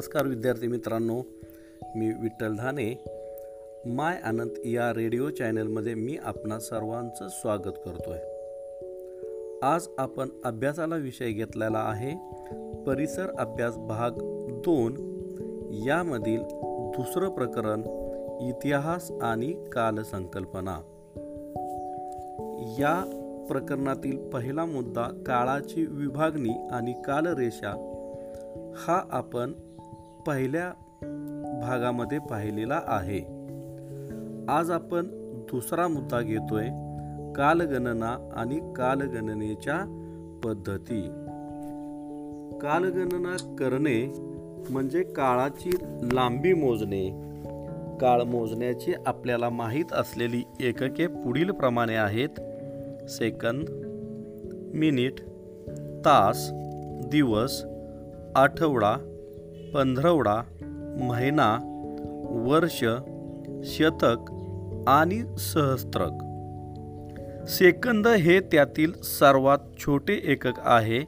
नमस्कार विद्यार्थी मित्रांनो मी विठ्ठल धाने. माय अनंत या रेडिओ चॅनलमध्ये मी आपणा सर्वांचं स्वागत करतो आहे आज आपण अभ्यासाला विषय घेतलेला आहे परिसर अभ्यास भाग दोन. यामधील दुसरं प्रकरण इतिहास आणि कालसंकल्पना. या प्रकरणातील पहिला मुद्दा काळाची विभागणी आणि कालरेषा. हा आपण पहिल्या भागामध्ये पाहिलेला आहे. आज आपण दुसरा मुद्दा घेतोय कालगणना आणि कालगणनेच्या पद्धती. कालगणना करणे म्हणजे काळाची लांबी मोजणे. काळ मोजण्याची आपल्याला माहीत असलेली एकके पुढील प्रमाणे आहेत. सेकंद मिनिट तास दिवस आठवडा पंधरवडा महिना वर्ष शतक आणि सहस्त्रक. सेकंद हे त्यातील सर्वात छोटे एकक आहे.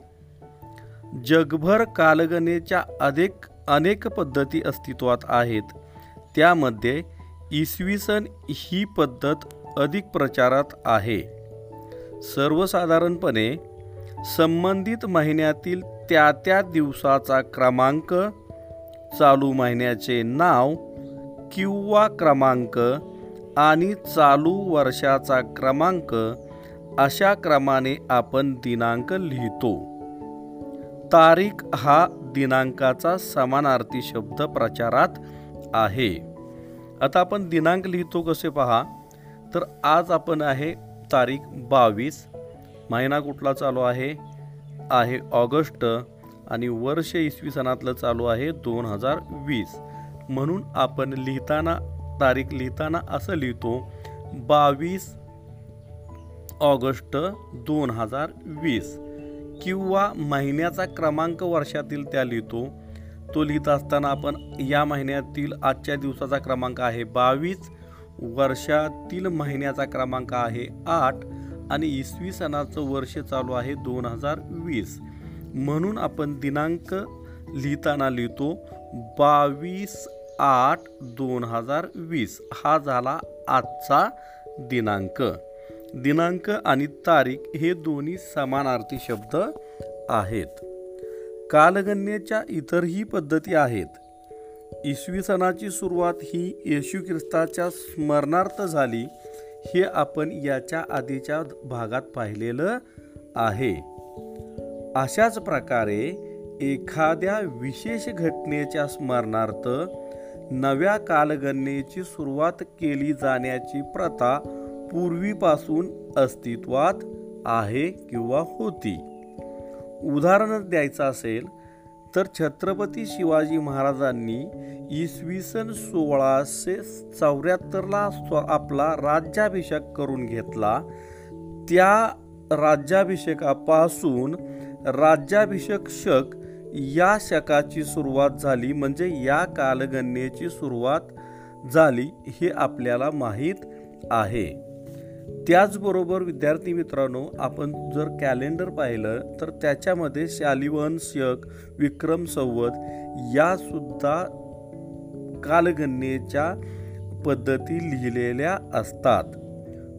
जगभर कालगणेच्या अनेक अनेक पद्धती अस्तित्वात आहेत. त्यामध्ये इसवी सन ही पद्धत अधिक प्रचारात आहे. सर्वसाधारणपणे संबंधित महिन्यातील त्या त्या दिवसाचा क्रमांक चालू महिन्याचे नाव किंवा क्रमांक आणि चालू वर्षाचा क्रमांक अशा क्रमाने आपण दिनांक लिहितो. तारीख हा दिनांकाचा समानार्थी शब्द प्रचारात आहे. आता आपण दिनांक लिहितो कसे पहा? तर आज आपण आहे तारीख बावीस. महिना कुठला चालू आहे? आहे ऑगस्ट. आणि वर्ष इसवी सणातलं चालू आहे दोन हजार वीस. म्हणून आपण लिहिताना तारीख लिहिताना असं लिहितो बावीस ऑगस्ट दोन हजार वीस. किंवा महिन्याचा क्रमांक वर्षातील त्या लिहितो. तो लिहित असताना आपण या महिन्यातील आजच्या दिवसाचा क्रमांक आहे बावीस वर्षातील महिन्याचा क्रमांक आहे आठ आणि इसवी सणाचं वर्ष चालू आहे दोन हजार वीस. म्हणून आपण दिनांक लिहिताना लिहितो बावीस आठ दोन हजार वीस. हा झाला आजचा दिनांक. दिनांक आणि तारीख हे दोन्ही समानार्थी शब्द आहेत. कालगणनेच्या इतरही पद्धती आहेत. इसवी सणाची सुरुवात ही येशू ख्रिस्ताच्या स्मरणार्थ झाली हे आपण याच्या आधीच्या भागात पाहिलेलं आहे. अशाच प्रकारे एखाद्या विशेष घटनेच्या स्मरणार्थ नव्या कालगणनेची सुरुवात केली जाण्याची प्रथा पूर्वीपासून अस्तित्वात आहे किंवा होती. उदाहरण द्यायचं असेल तर छत्रपती शिवाजी महाराजांनी इसवी सन सोळाशे चौऱ्याहत्तरला स्व आपला राज्याभिषेक करून घेतला. त्या राज्याभिषेकापासून राज्याभिषेक शक या शकाची सुरुवात झाली म्हणजे या कालगणनेची सुरुवात झाली हे आपल्याला माहीत आहे. त्याचबरोबर विद्यार्थी मित्रांनो आपण जर कॅलेंडर पाहिलं तर त्याच्यामध्ये शालिवन शक विक्रम संवत यासुद्धा कालगणनेच्या पद्धती लिहिलेल्या असतात.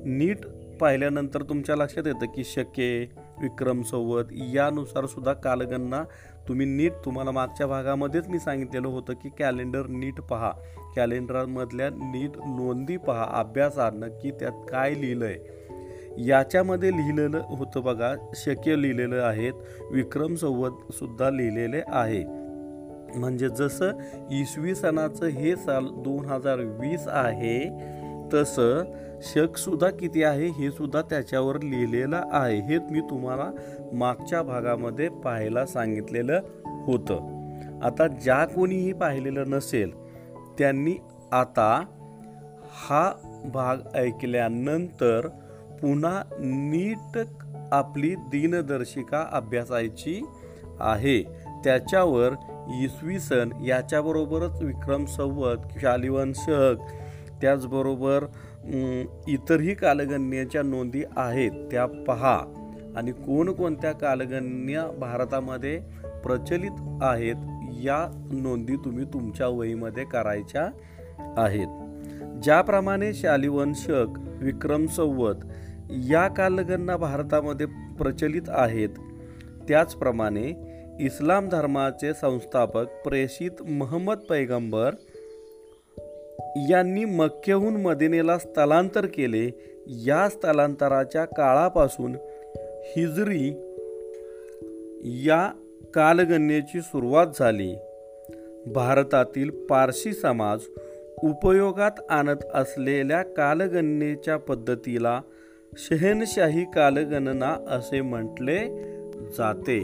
नीट पाहिल्यानंतर तुमच्या लक्षात येतं की शके विक्रम संवत यानुसार सुद्धा कालगणना तुम्ही नीट तुम्हाला मागच्या भागामध्येच मी सांगितलेलं होतं की कॅलेंडर नीट पहा. कॅलेंडरमधल्या नीट नोंदी पहा. अभ्यासा नक्की त्यात काय लिहिलं आहे याच्यामध्ये लिहिलेलं होतं बघा शक्य लिहिलेलं आहेत. विक्रम संवत सुद्धा लिहिलेले आहे. म्हणजे जसं इसवी सणाचं हे साल दोन हजार वीस आहे तसं शकसुद्धा किती आहे हे सुद्धा त्याच्यावर लिहिलेलं आहे. हे मी तुम्हाला मागच्या भागामध्ये पाहायला सांगितलेलं होतं. आता ज्या कोणीही पाहिलेलं नसेल त्यांनी आता हा भाग ऐकल्यानंतर पुन्हा नीट आपली दिनदर्शिका अभ्यासायची आहे. त्याच्यावर इसवी सन याच्याबरोबरच विक्रम संवत शालिवंशक त्याचबरोबर इतरही कालगणनेच्या नोंदी आहेत त्या पहा. आणि कोणकोणत्या कालगण्य भारतामध्ये प्रचलित आहेत या नोंदी तुम्ही तुमच्या वहीमध्ये करायच्या आहेत. ज्याप्रमाणे शालिवंशक विक्रम संवत या कालगणना भारतामध्ये प्रचलित आहेत त्याचप्रमाणे इस्लाम धर्माचे संस्थापक प्रेषित महम्मद पैगंबर यांनी मक्केहून मदिनेला स्थलांतर केले. या स्थलांतराच्या काळापासून हिजरी या कालगणनेची सुरुवात झाली. भारतातील पारशी समाज उपयोगात आणत असलेल्या कालगणनेच्या पद्धतीला शहनशाही कालगणना असे म्हटले जाते.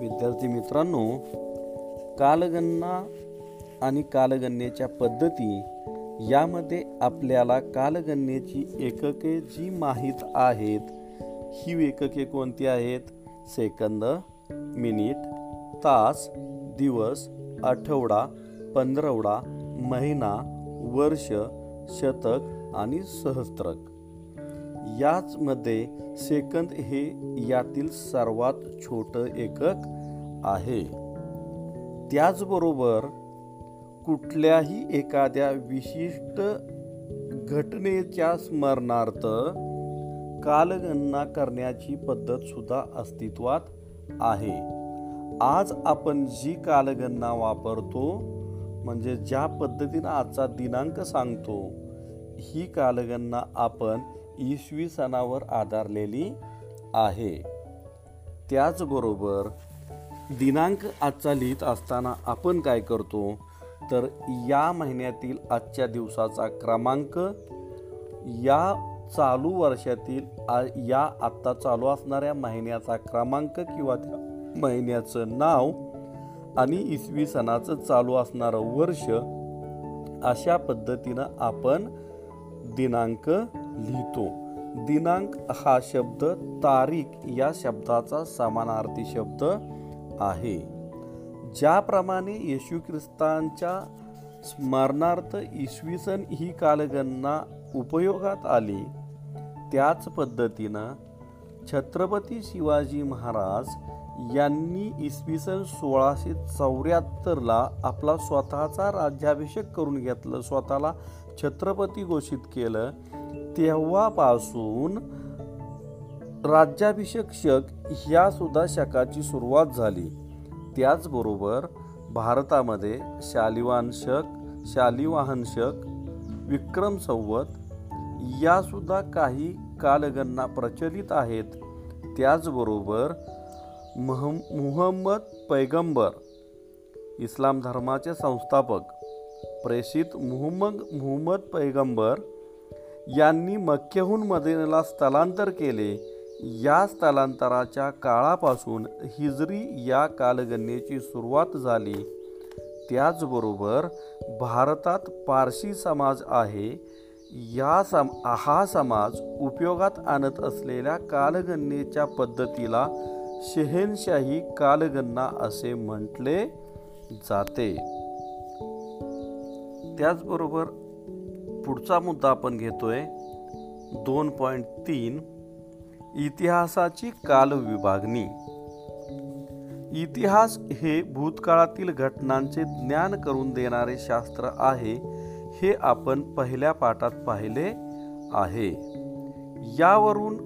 विद्यार्थी मित्रांनो कालगणना आणि कालगणनेच्या पद्धती यामध्ये आपल्याला कालगणनेची एकके जी माहीत आहेत ही एकके कोणती आहेत? सेकंद मिनिट तास दिवस आठवडा पंधरवडा महिना वर्ष शतक आणि सहस्त्रक. याचमध्ये सेकंद हे यातील सर्वात छोटं एकक आहे. त्याचबरोबर कुठल्याही एखाद्या विशिष्ट घटनेच्या स्मरणार्थ कालगणना करण्याची पद्धत सुद्धा अस्तित्वात आहे. आज आपण जी कालगणना वापरतो म्हणजे ज्या पद्धतीनं आजचा दिनांक सांगतो ही कालगणना आपण इसवी सणावर आधारलेली आहे. त्याचबरोबर दिनांक आजचा लिहित असताना आपण काय करतो तर या महिन्यातील आजच्या दिवसाचा क्रमांक या चालू वर्षातील आ- या आत्ता चालू असणाऱ्या महिन्याचा क्रमांक किंवा त्या महिन्याचं नाव आणि इसवी सणाचं चालू असणारं वर्ष अशा पद्धतीनं आपण दिनांक लिहितो. दिनांक हा शब्द तारीख या शब्दाचा समानार्थी शब्द आहे. ज्याप्रमाणे येशू ख्रिस्तांच्या स्मरणार्थ इसवी सन ही कालगणना उपयोगात आली त्याच पद्धतीनं छत्रपती शिवाजी महाराज यांनी इसवी सन सोळाशे चौऱ्याहत्तरला आपला स्वतःचा राज्याभिषेक करून घेतलं स्वतःला छत्रपती घोषित केलं. तेव्हापासून राज्याभिषेक शक ह्यासुद्धा शकाची सुरुवात झाली. त्याचबरोबर भारतामध्ये शालिवान शक शक विक्रम संवत यासुद्धा काही कालगणना प्रचलित आहेत. त्याचबरोबर महम मुहम्मद पैगंबर इस्लाम धर्माचे संस्थापक प्रेषित मुहम्मद मुहम्मद पैगंबर यांनी मक्केहून मदिनेला स्थलांतर केले. या स्थलांतराच्या काळापासून हिजरी या कालगणनेची सुरुवात झाली. त्याचबरोबर भारतात पारशी समाज आहे. या सम हा समाज उपयोगात आणत असलेल्या कालगणनेच्या पद्धतीला शहेनशाही कालगणना असे म्हटले जाते. त्याचबरोबर पुढचा मुद्दा आपण घेतोय. दोन पॉईंट तीन इतिहासाची कालविभागणी. इतिहास हे भूतकाळातील घटनांचे ज्ञान करून देणारे शास्त्र आहे हे आपण पहिल्या पाठात पाहिले आहे. यावरून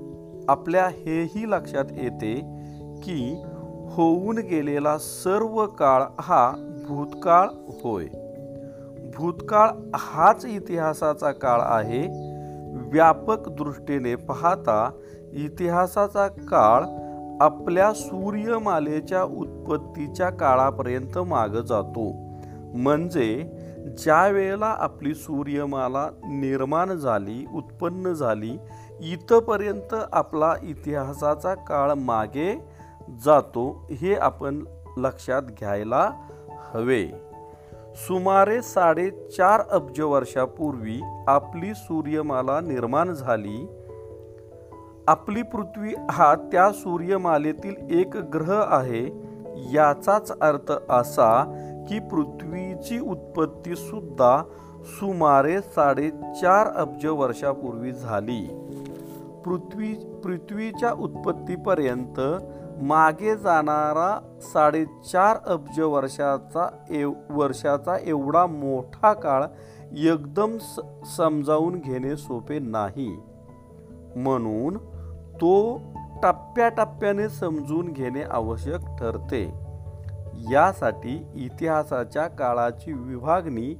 आपल्या हेही लक्षात येते की होऊन गेलेला सर्व काळ हा भूतकाळ होय. भूतकाळ हाच इतिहासाचा काळ आहे. व्यापक दृष्टीने पाहता इतिहासाचा काळ आपल्या सूर्यमालेच्या उत्पत्तीच्या काळापर्यंत माग जातो. म्हणजे ज्या वेळेला आपली सूर्यमाला निर्माण झाली उत्पन्न झाली इथपर्यंत आपला इतिहासाचा काळ मागे जातो हे आपण लक्षात घ्यायला हवे. सुमारे साडेचार अब्ज वर्षापूर्वी आपली सूर्यमाला निर्माण झाली. आपली पृथ्वी हा त्या सूर्यमालेतील एक ग्रह आहे. याचाच अर्थ असा की पृथ्वीची उत्पत्ती सुद्धा सुमारे साडेचार अब्ज वर्षापूर्वी झाली. पृथ्वी पृथ्वीच्या उत्पत्तीपर्यंत मागे जाणारा साडेचार अब्ज वर्षाचा एव वर्षाचा एवढा मोठा काळ एकदम स समजावून घेणे सोपे नाही. म्हणून तो टप्प्याटप्प्याने समजून घेणे आवश्यक ठरते. यासाठी इतिहासाच्या काळाची विभागणी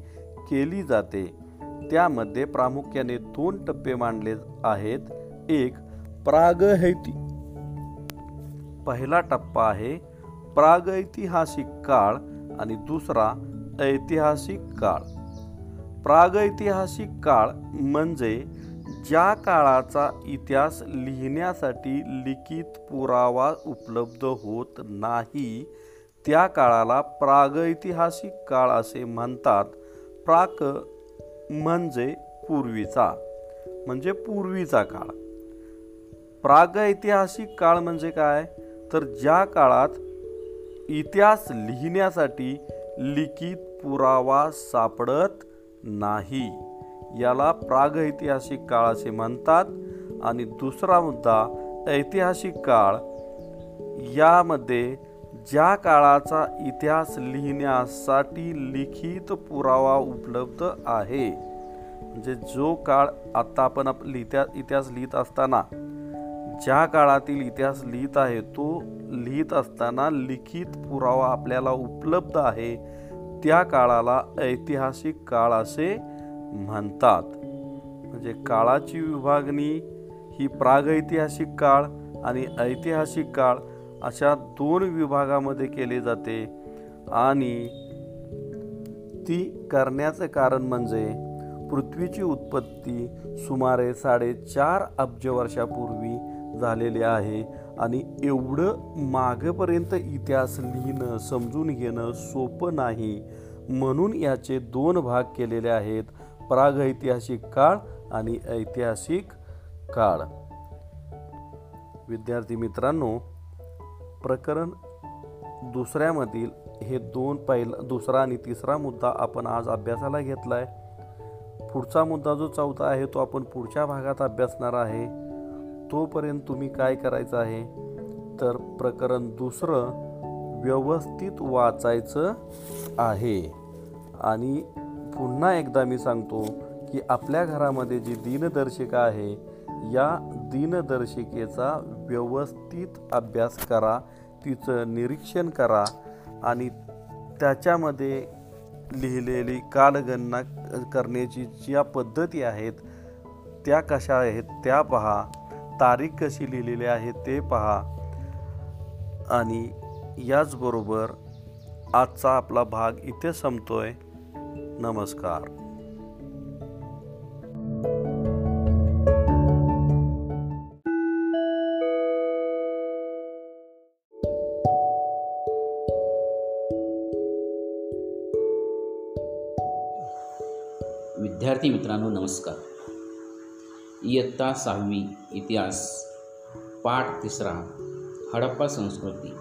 केली जाते. त्यामध्ये प्रामुख्याने दोन टप्पे मांडले आहेत. एक प्रागैति पहिला टप्पा आहे प्रागैतिहासिक काळ आणि दुसरा ऐतिहासिक काळ. प्रागैतिहासिक काळ म्हणजे ज्या काळाचा इतिहास लिहिण्यासाठी लिखित पुरावा उपलब्ध होत नाही त्या काळाला प्रागैतिहासिक काळ असे म्हणतात. प्राक म्हणजे पूर्वीचा म्हणजे पूर्वीचा काळ. प्रागैतिहासिक काळ म्हणजे काय? तर ज्या काळात इतिहास लिहिण्यासाठी लिखित पुरावा सापडत नाही. याला प्रागऐतिहासिक काळ असे म्हणतात. आणि दुसरा मुद्दा ऐतिहासिक काळ. यामध्ये ज्या काळाचा इतिहास लिहिण्यासाठी लिखित पुरावा उपलब्ध आहे म्हणजे जो काळ आत्ता आपण आप लिहित्या इतिहास लिहित असताना ज्या काळातील इतिहास लिहित आहे तो लिहित असताना लिखित पुरावा आपल्याला उपलब्ध आहे. त्या काळाला ऐतिहासिक काळ असे म्हणतात. म्हणजे काळाची विभागणी ही प्रागैतिहासिक काळ आणि ऐतिहासिक काळ अशा दोन विभागामध्ये केले जाते. आणि ती करण्याचं कारण म्हणजे पृथ्वीची उत्पत्ती सुमारे साडेचार अब्ज वर्षापूर्वी झालेली आहे आणि एवढं मागेपर्यंत इतिहास लिहिणं समजून घेणं सोपं नाही म्हणून याचे दोन भाग केलेले आहेत. प्रागैतिहासिक काळ आणि ऐतिहासिक काळ. विद्यार्थी मित्रांनो प्रकरण दुसऱ्यामधील हे दोन पहिला दुसरा आणि तिसरा मुद्दा आपण आज अभ्यासाला घेतला आहे पुढचा मुद्दा जो चौथा आहे तो आपण पुढच्या भागात अभ्यासणार आहे. तोपर्यंत तुम्ही काय करायचं आहे? तर प्रकरण दुसरं व्यवस्थित वाचायचं आहे. आणि पुन्हा एकदा मी सांगतो की आपल्या घरामध्ये जी दिनदर्शिका आहे या दिनदर्शिकेचा व्यवस्थित अभ्यास करा तिचं निरीक्षण करा आणि त्याच्यामध्ये लिहिलेली कालगणना करण्याची ज्या पद्धती आहेत त्या कशा आहेत त्या पहा तारीख कशी लिहिलेली आहे ते पहा आणि याचबरोबर आजचा आपला भाग इथे संपतो आहे नमस्कार. विद्यार्थी मित्रांनो नमस्कार. इयत्ता सहावी इतिहास पाठ तिसरा हडप्पा संस्कृती.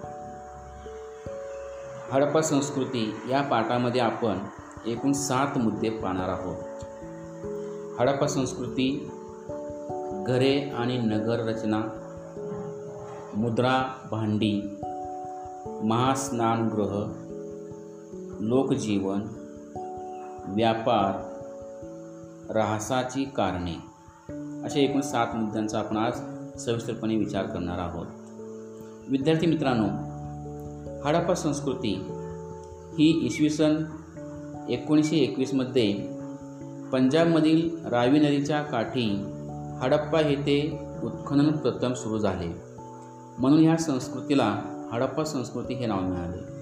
हडप्पा संस्कृती या पाठामध्ये आपण एकूण सात मुद्दे पाहणार आहोत. हडप्पा संस्कृती घरे आणि नगर रचना मुद्रा भांडी महास्नानगृह लोकजीवन व्यापार राहसाची कारणे. अशा एकूण सात मुद्द्यांचा आपण आज सविस्तरपणे विचार करणार आहोत. विद्यार्थी मित्रांनो हडप्पा संस्कृती ही इसवी सन एकोणीसशे एकवीसमध्ये पंजाबमधील रावी नदीच्या काठी हडप्पा येथे उत्खनन प्रथम सुरू झाले. म्हणून ह्या संस्कृतीला हडप्पा संस्कृती हे नाव मिळाले.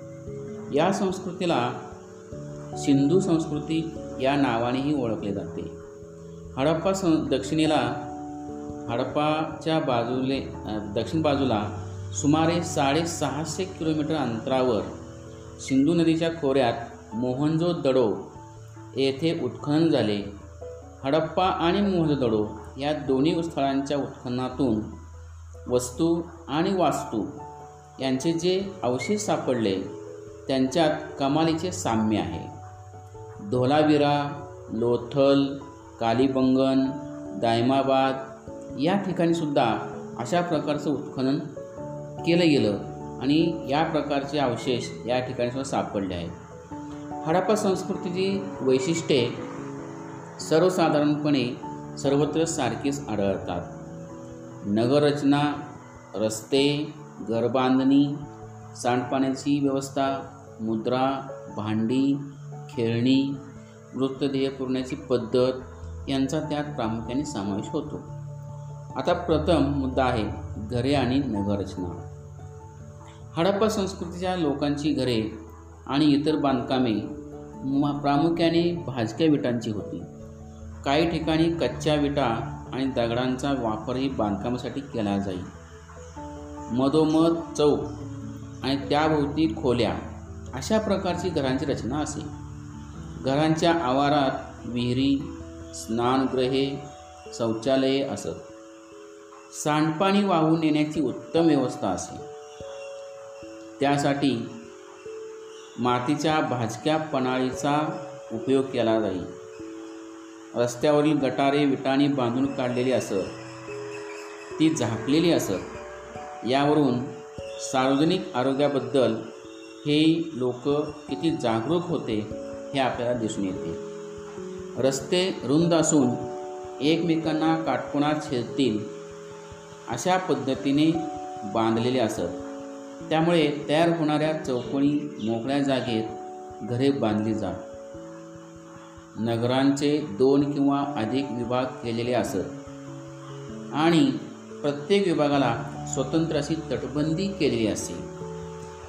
या संस्कृतीला सिंधू संस्कृती या नावानेही ओळखले जाते. हडप्पा सं दक्षिणेला हडप्पाच्या बाजूले दक्षिण बाजूला सुमारे साडेसहाशे किलोमीटर अंतरावर सिंधू नदीच्या खोऱ्यात मोहंजो दडो येथे उत्खनन झाले. हडप्पा आणि मोहनजोदडो या दोन्ही स्थळांच्या उत्खननातून वस्तू आणि वास्तू यांचे जे अवशेष सापडले त्यांच्यात कमालीचे साम्य आहे. धोलाविरा लोथल कालीबंगन दायमाबाद या ठिकाणी सुद्धा अशा प्रकारचं उत्खनन केलं गेलं आणि या प्रकारचे अवशेष या ठिकाणी सुद्धा सापडले आहेत. हडप्पा संस्कृतीची वैशिष्ट्ये सर्वसाधारणपणे सर्वत्र सारखीच आढळतात. नगररचना रस्ते घरबांधणी सांडपाण्याची व्यवस्था मुद्रा भांडी खेळणी मृतदेह पुरण्याची पद्धत यांचा त्यात प्रामुख्याने समावेश होतो. आता प्रथम मुद्दा आहे घरे आणि नगररचना. हडप्पा संस्कृतीच्या लोकांची घरे आणि इतर बांधकामे मा प्रामुख्याने भाजक्या विटांची होती. काही ठिकाणी कच्च्या विटा आणि दगडांचा वापरही बांधकामासाठी केला जाई. मधोमध चौक आणि त्याभोवती खोल्या अशा प्रकारची घरांची रचना असे. घरांच्या आवारात विहिरी स्नानगृहे शौचालये असत. सांडपाणी वाहून नेण्याची उत्तम व्यवस्था असे. त्यासाठी मातीच्या भाजक्या पणाळीचा उपयोग केला जाई. रस्त्यावरील गटारे विटाणी बांधून काढलेली असत. ती झाकलेली असत. यावरून सार्वजनिक आरोग्याबद्दल हे लोक किती जागरूक होते हे आपल्याला दिसून येते. रस्ते रुंद असून एकमेकांना काटकोणात छेदतील अशा पद्धतीने बांधलेले असत. त्यामुळे तयार होणाऱ्या चौकोनी मोकळ्या जागेत घरे बांधली जात. नगरांचे दोन किंवा अधिक विभाग केलेले असत. आणि प्रत्येक विभागाला स्वतंत्र अशी तटबंदी केलेली असे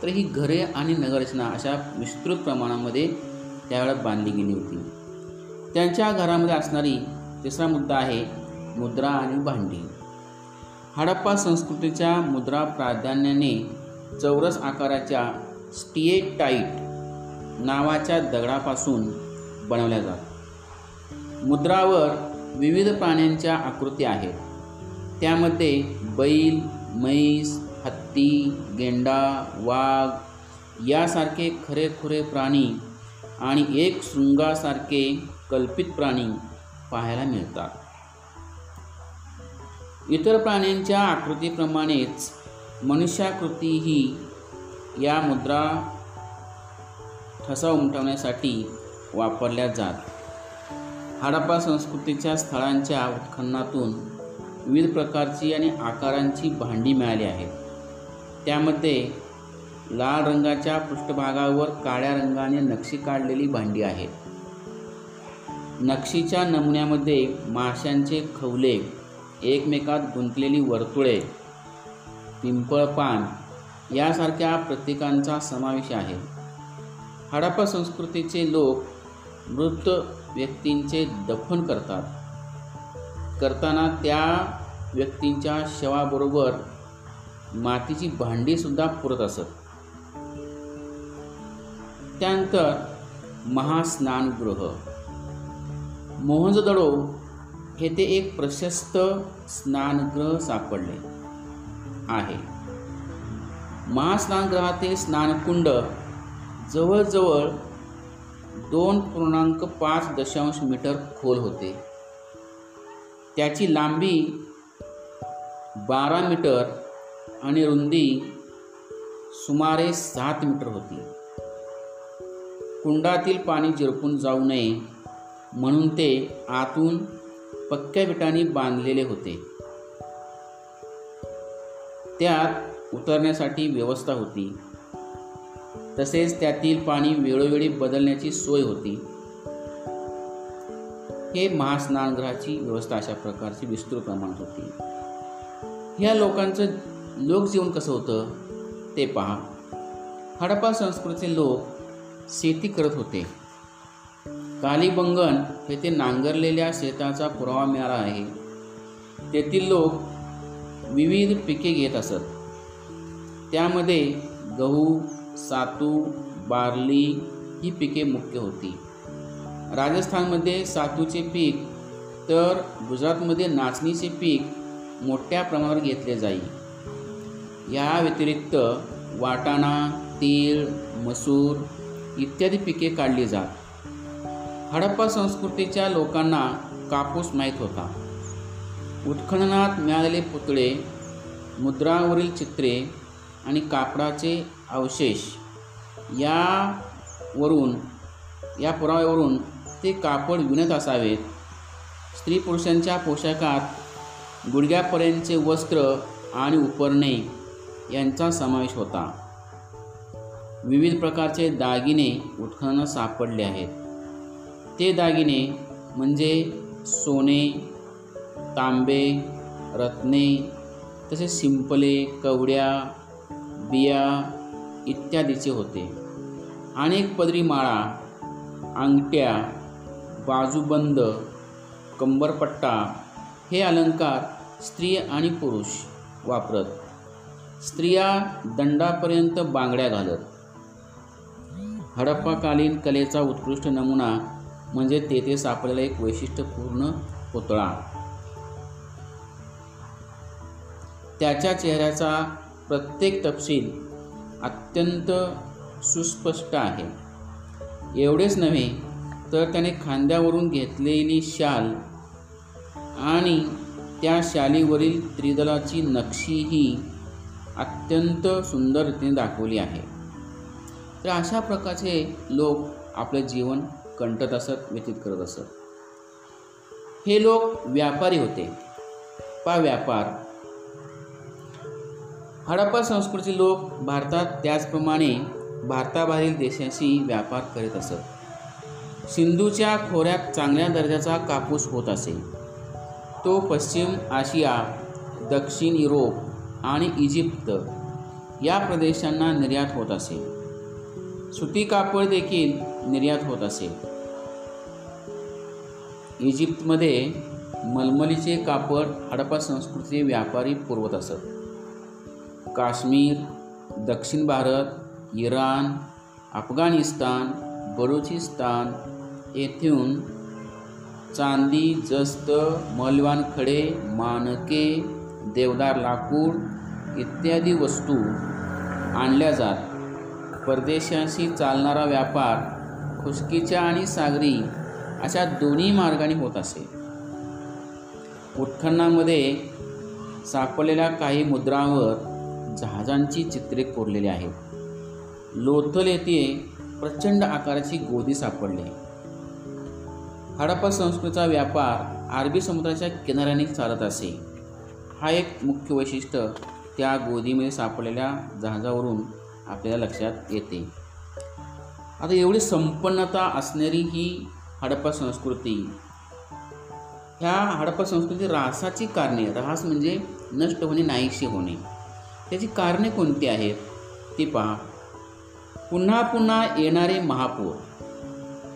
तर ही घरे आणि नगररचना अशा विस्तृत प्रमाणामध्ये त्यावेळेला बांधली गेली होती. त्यांच्या घरामध्ये असणारी तिसरा मुद्दा आहे मुद्रा आणि भांडी. हडप्पा संस्कृतीच्या मुद्रा प्राधान्याने चौरस आकाराच्या स्टिएटाईट नावाच्या दगडापासून बनवल्या जातात. मुद्रावर विविध प्राण्यांच्या आकृती आहेत. त्यामध्ये बैल म्हैस हत्ती गेंडा वाघ यासारखे खरेखुरे प्राणी आणि एक शृंगासारखे कल्पित प्राणी पाहायला मिळतात. इतर प्राण्यांच्या आकृतीप्रमाणेच मनुष्याकृती ही या मुद्रा ठसा उमटवण्यासाठी वापरल्या जात. हडप्पा संस्कृतीच्या स्थळांच्या उत्खननातून विविध प्रकारची आणि आकारांची भांडी मिळाली आहेत. त्यामध्ये लाल रंगाच्या पृष्ठभागावर काळ्या रंगाने नक्षी काढलेली भांडी आहेत. नक्षीच्या नमुन्यामध्ये माशांचे खवले एकमेकात गुंतलेली वर्तुळे पिंपळपान यासारख्या प्रतीकांचा समावेश आहे. हडप्पा संस्कृतीचे लोक मृत व्यक्तींचे दफन करतात. करताना त्या व्यक्तींच्या शवाबरोबर मातीची भांडीसुद्धा पुरत असत. त्यानंतर महास्नानगृह. मोहनजोदडो येथे एक प्रशस्त स्नानगृह सापडले. आहे. महास्नानगृहातील स्नानकुंड जवळजवळ दोन पूर्णांक पाच दशांश मीटर खोल होते. त्याची लांबी बारा मीटर आणि रुंदी सुमारे सात मीटर होती. कुंडातील पाणी झिरपून जाऊ नये म्हणून ते आतून पक्क्या विटांनी बांधलेले होते. त्यात उतरण्यासाठी व्यवस्था होती. तसेच त्यातील पाणी वेळोवेळी बदलण्याची सोय होती. हे महास्नानगृहाची व्यवस्था अशा प्रकारची विस्तृत प्रमाणात होती. ह्या लोकांचं लोकजीवन कसं होतं ते पहा. हडप्पा संस्कृतीचे लोक शेती करत होते. कालीबंगन येथे नांगरलेल्या शेताचा पुरावा मिळाला आहे. तेथील लोक विविध पिके घेत असत. त्यामध्ये गहू सातू बार्ली ही पिके मुख्य होती. राजस्थानमध्ये सातूचे पीक तर गुजरातमध्ये नाचणीचे पीक मोठ्या प्रमाणावर घेतले जाई. या व्यतिरिक्त वाटाणा तीळ मसूर इत्यादी पिके काढली जात. हडप्पा संस्कृतीच्या लोकांना कापूस माहीत होता. उत्खननात मिळालेले पुतळे मुद्रावरील चित्रे आणि कापडाचे अवशेष यावरून या पुराव्यावरून ते कापड विणत असावेत. स्त्री पुरुषांच्या पोशाखात गुडघ्यापर्यंतचे वस्त्र आणि उपरणे यांचा समावेश होता. विविध प्रकारचे दागिने उत्खननात सापडले आहेत. ते दागिने म्हणजे सोने तांबे रत्ने तसेच शिंपले कवड्या बिया इत्यादीचे होते. अनेक पदरी माळा अंगठ्या बाजूबंद कंबरपट्टा हे अलंकार स्त्री आणि पुरुष वापरत. स्त्रिया दंडापर्यंत बांगड्या घालत. हडप्पाकालीन कलेचा उत्कृष्ट नमुना म्हणजे तेथे सापडलेला एक वैशिष्ट्यपूर्ण पुतळा. त्याच्या चेहऱ्याचा प्रत्येक तपशील अत्यंत सुस्पष्ट आहे. एवढेच नव्हे तर त्याने खांद्यावरून घेतलेली शाल आणि त्या शालीवरील त्रिदलाची नक्षीही अत्यंत सुंदर रीतीने दाखवली आहे. तर अशा प्रकारचे लोक आपले जीवन कंटत असत व्यतीत करत असत. हे लोक व्यापारी होते. पा व्यापार हडप्पा संस्कृतीचे लोक भारतात त्याचप्रमाणे भारताबाहेरील देशाशी व्यापार करीत असत. सिंधूच्या खोऱ्यात चांगल्या दर्जाचा कापूस होत असे. तो पश्चिम आशिया दक्षिण युरोप आणि इजिप्त या प्रदेशांना निर्यात होत असे. सुती कापड देखील निर्यात होत असे. इजिप्तमध्ये मलमलीचे कापड हडप्पा संस्कृतीचे व्यापारी पुरवत असत. काश्मीर दक्षिण भारत इराण अफगाणिस्तान बलुचिस्तान येथून चांदी जस्त मौल्यवान खडे मानके देवदार लाकूड इत्यादी वस्तू आणल्या जात. परदेशाशी चालणारा व्यापार खुशकीच्या आणि सागरी अशा दोन्ही मार्गाने होत असे. उत्खननामध्ये सापडलेल्या काही मुद्रांवर जहाजांची चित्रे कोरलेली आहेत. लोथल येथे प्रचंड आकाराची गोदी सापडली. हडप्पा संस्कृतीचा व्यापार अरबी समुद्राच्या किनाऱ्याने चालत असे. हा एक मुख्य वैशिष्ट्य त्या गोदीमध्ये सापडलेल्या जहाजावरून आपल्याला लक्षात येते. आता एवढी संपन्नता असणारी ही हडप्पा संस्कृती ह्या हडप्पा संस्कृती ऱ्हासाची कारणे ऱ्हास म्हणजे नष्ट होणे नाहीशी होणे. त्याची कारणे कोणती आहेत? ती पहा. पुन्हा पुन्हा येणारे महापूर.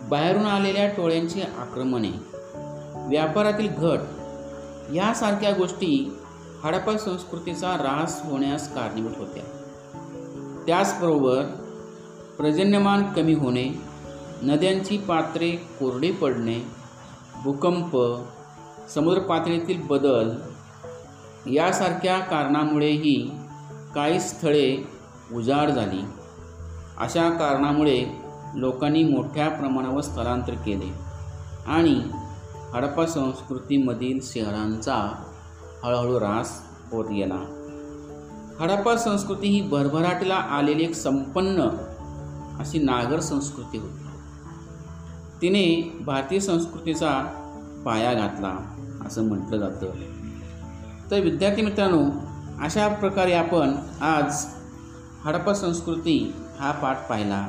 बाहेरून आलेल्या टोळ्यांची आक्रमणे. व्यापारातील घट. यासारख्या गोष्टी हडप्पा संस्कृतीचा ऱ्हास होण्यास कारणीभूत होत्या. त्याचबरोबर पर्जन्यमान कमी होणे नद्यांची पात्रे कोरडी पडणे भूकंप समुद्र पातळीतील बदल यासारख्या कारणामुळेही काही स्थळे उजाड झाली. अशा कारणामुळे लोकांनी मोठ्या प्रमाणावर स्थलांतर केले आणि हडप्पा संस्कृतीमधील शहरांचा हळूहळू ऱ्हास होत गेला. हडप्पा संस्कृती ही भरभराटीला आलेली एक संपन्न अशी नागर संस्कृती होती. तिने भारतीय संस्कृतीचा पाया घातला असं म्हटलं जातं. तर विद्यार्थी मित्रांनो अशा प्रकारे आपण आज हडप्पा संस्कृती हा पाठ पाहिला.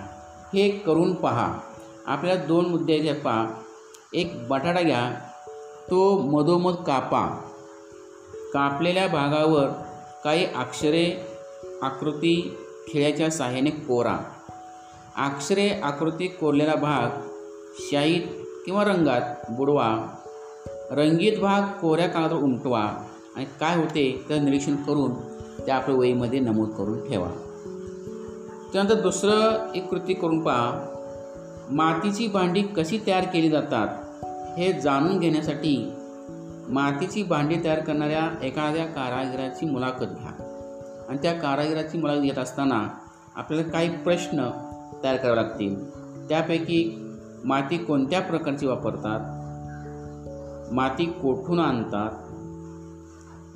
हे करून पहा. आपल्याला दोन मुद्दे पा पहा. एक बटाटा घ्या. तो मधोमध कापा. कापलेल्या भागावर काही अक्षरे आकृती खिळ्याच्या साह्याने कोरा. अक्षरे आकृती कोरलेला भाग शाईत किंवा रंगात बुडवा. रंगीत भाग कोऱ्या कागदावर उमटवा. आणि काय होते तर निरीक्षण करून ते आपल्या वहीमध्ये नमूद करून ठेवा. त्यानंतर दुसरं एक कृती करून पहा. मातीची भांडी कशी तयार केली जातात हे जाणून घेण्यासाठी मातीची भांडी तयार करणाऱ्या एखाद्या कारागिराची मुलाखत घ्या. आणि त्या कारागिराची मुलाखत घेत असताना आपल्याला काही प्रश्न तयार करावे लागतील. त्यापैकी माती कोणत्या प्रकारची वापरतात? माती कोठून आणतात?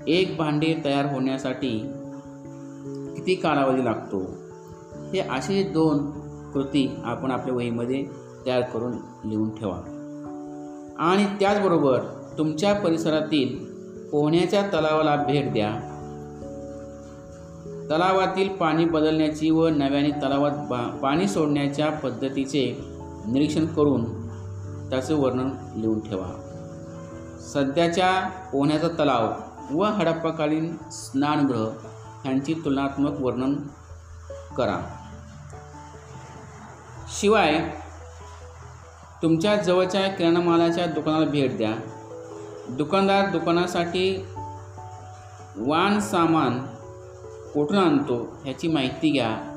एक भांडे तयार होण्यासाठी किती कालावधी लागतो? हे असे दोन कृती आपण आपल्या वहीमध्ये तयार करून लिहून ठेवा. आणि त्याचबरोबर तुमच्या परिसरातील पोहण्याच्या तलावाला भेट द्या. तलावातील पाणी बदलण्याची व नव्याने तलावात बा पाणी सोडण्याच्या पद्धतीचे निरीक्षण करून त्याचे वर्णन लिहून ठेवा. सध्याच्या पोहण्याचा तलाव व हडप्पाकालीन स्नानगृह ह्यांची तुलनात्मक वर्णन करा. शिवाय तुमच्या जवळच्या किराणा मालाच्या दुकानाला भेट द्या. दुकानदार दुकानासाठी वाण सामान कुठून आणतो ह्याची माहिती घ्या.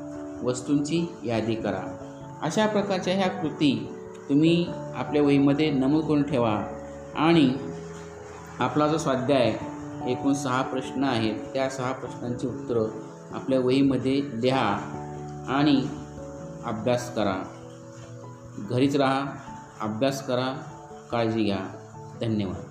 वस्तूंची यादी करा. अशा प्रकारच्या ह्या कृती तुम्ही आपल्या वहीमध्ये नमूद करून ठेवा. आणि आपला जो स्वाध्याय एकूण सहा प्रश्न आहेत. त्या सहा प्रश्नांची उत्तरं आपल्या वहीमध्ये लिहा आणि अभ्यास करा. घरीच राहा अभ्यास करा काळजी घ्या. धन्यवाद.